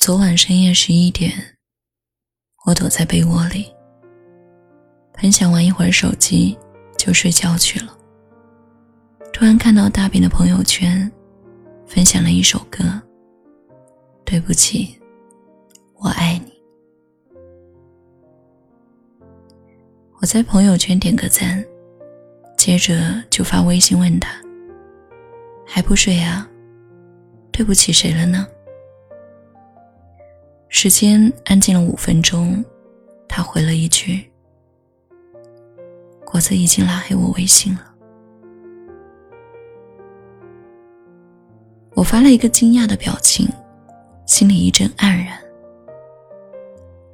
昨晚深夜十一点，我躲在被窝里，很想玩一会儿手机，就睡觉去了。突然看到大饼的朋友圈，分享了一首歌。对不起，我爱你。我在朋友圈点个赞，接着就发微信问他：“还不睡啊？对不起谁了呢？”时间安静了五分钟，他回了一句：“果子已经拉黑我微信了。”我发了一个惊讶的表情，心里一阵黯然。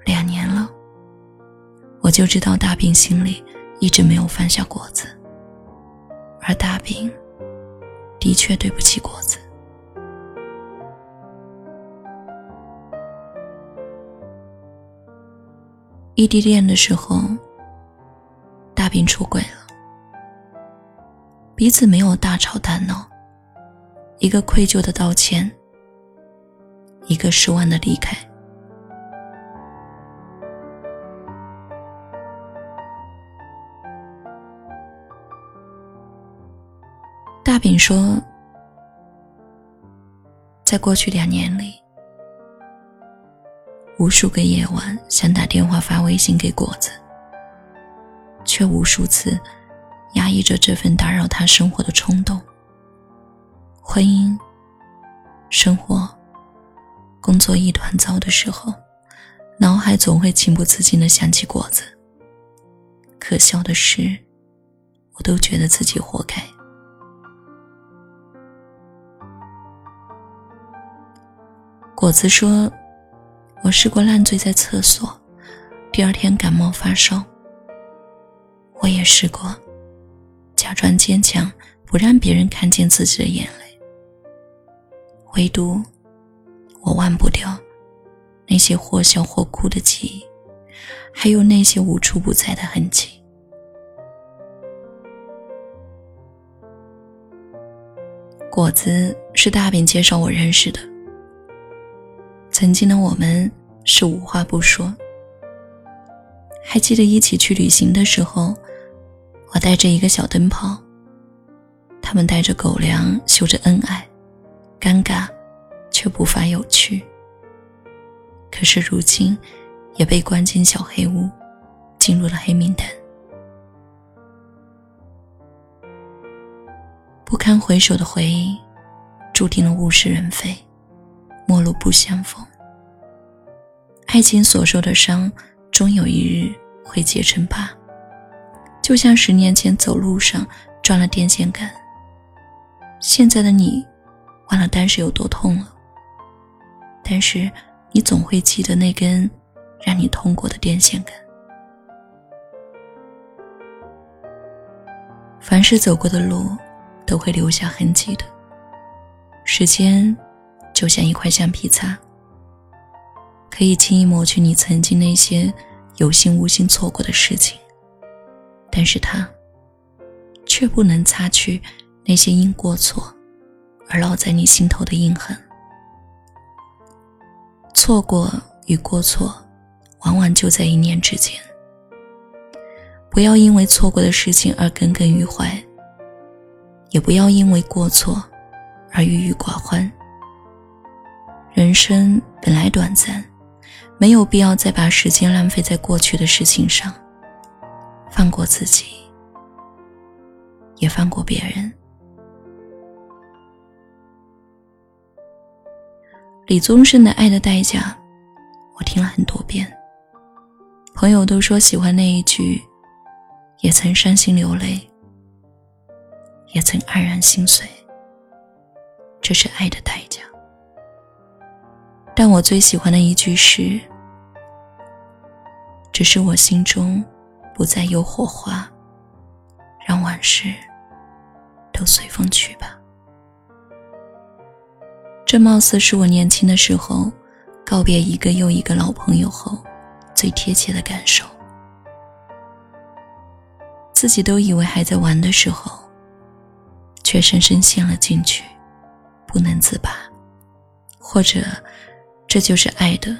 两年了，我就知道大饼心里一直没有放下果子，而大饼的确对不起果子。异地恋的时候，大饼出轨了，彼此没有大吵大闹，一个愧疚的道歉，一个失望的离开。大饼说，在过去两年里。无数个夜晚，想打电话发微信给果子，却无数次压抑着这份打扰他生活的冲动。婚姻、生活、工作一团糟的时候，脑海总会情不自禁的想起果子。可笑的是，我都觉得自己活该。果子说。我试过烂醉在厕所，第二天感冒发烧。我也试过，假装坚强，不让别人看见自己的眼泪。唯独，我忘不掉那些或笑或哭的记忆，还有那些无处不在的痕迹。果子是大饼介绍我认识的。曾经的我们是无话不说。还记得一起去旅行的时候，我带着一个小灯泡，他们带着狗粮秀着恩爱，尴尬却不乏有趣。可是如今，也被关进小黑屋，进入了黑名单。不堪回首的回忆，注定了物是人非。陌路不相逢，爱情所受的伤，终有一日会结成疤。就像十年前走路上撞了电线杆，现在的你忘了当时有多痛了，但是你总会记得那根让你痛过的电线杆。凡是走过的路，都会留下痕迹的。时间。就像一块橡皮擦，可以轻易抹去你曾经那些有心无心错过的事情，但是它却不能擦去那些因过错而烙在你心头的印痕。错过与过错，往往就在一念之间。不要因为错过的事情而耿耿于怀，也不要因为过错而郁郁寡欢。人生本来短暂，没有必要再把时间浪费在过去的事情上。放过自己，也放过别人。李宗盛的《爱的代价》，我听了很多遍。朋友都说喜欢那一句：“也曾伤心流泪，也曾黯然心碎。”这是爱的代价。但我最喜欢的一句是：“只是我心中不再有火花，让往事都随风去吧。”这貌似是我年轻的时候告别一个又一个老朋友后最贴切的感受。自己都以为还在玩的时候，却深深陷了进去，不能自拔，或者……这就是爱的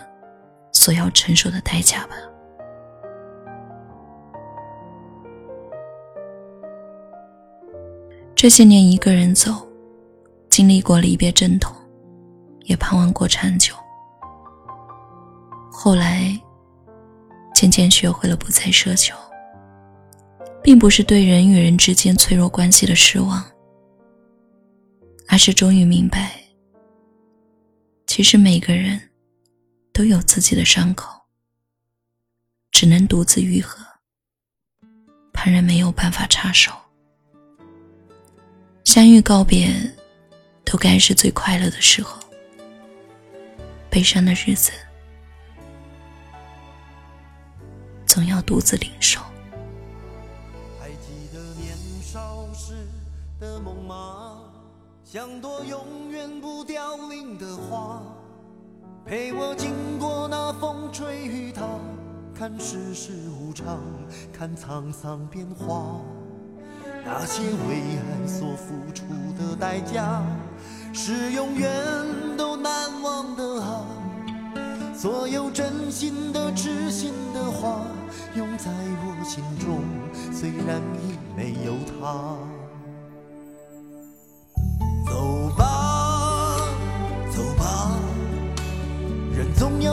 所要承受的代价吧。这些年一个人走，经历过离别阵痛，也盼望过长久。后来，渐渐学会了不再奢求，并不是对人与人之间脆弱关系的失望，而是终于明白，其实每个人都有自己的伤口，只能独自愈合，旁人没有办法插手。相遇告别，都该是最快乐的时候。悲伤的日子，总要独自领受。像朵永远不凋零的花，陪我经过那风吹雨打，看世事无常，看沧桑变化。那些为爱所付出的代价，是永远都难忘的啊！所有真心的、痴心的话，永在我心中，虽然已没有他。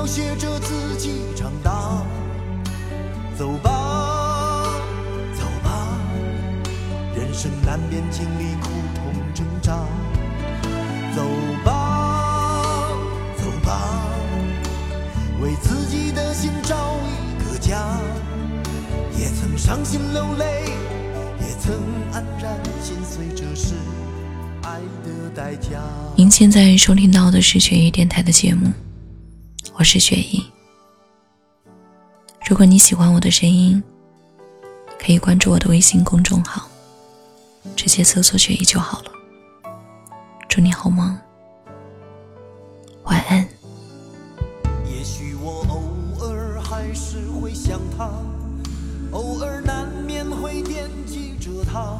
要学着自己长大。走吧。走吧，人生难免经历苦痛挣扎，走吧，走吧，为自己的心找一个家。也曾伤心流泪，也曾黯然心碎，这是爱的代价。您现在收听到的是雪姨电台的节目，我是雪姨。如果你喜欢我的声音，可以关注我的微信公众号。直接搜索“雪姨”就好了。祝你好梦，晚安。也许我偶尔还是会想他，偶尔难免会惦记着他，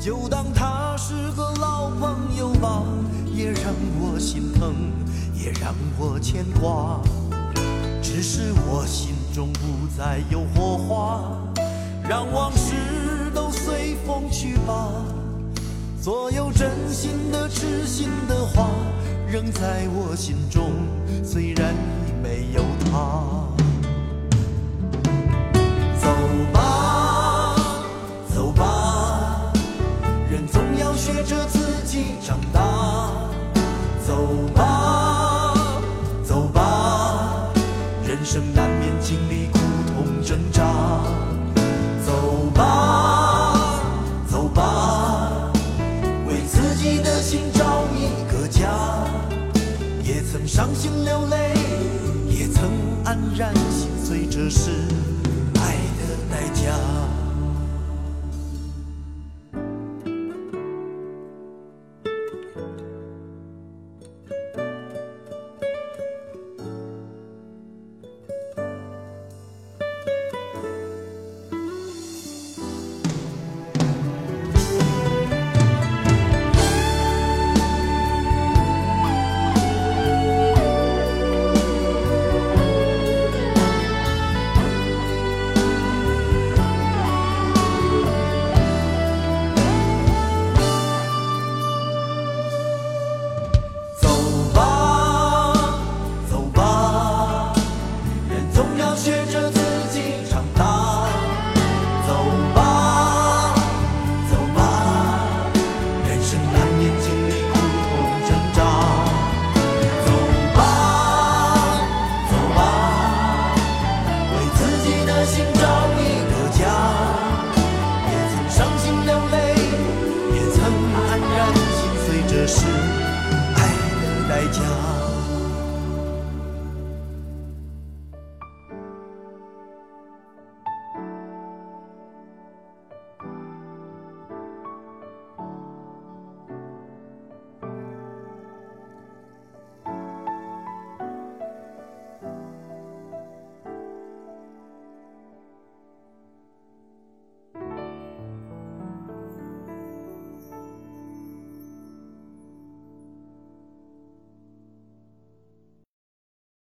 就当他是个老朋友吧，也让我心疼，也让我牵挂。只是我心中不再有火花，让往事。都随风去吧，所有真心的、痴心的话，仍在我心中，虽然已没有他。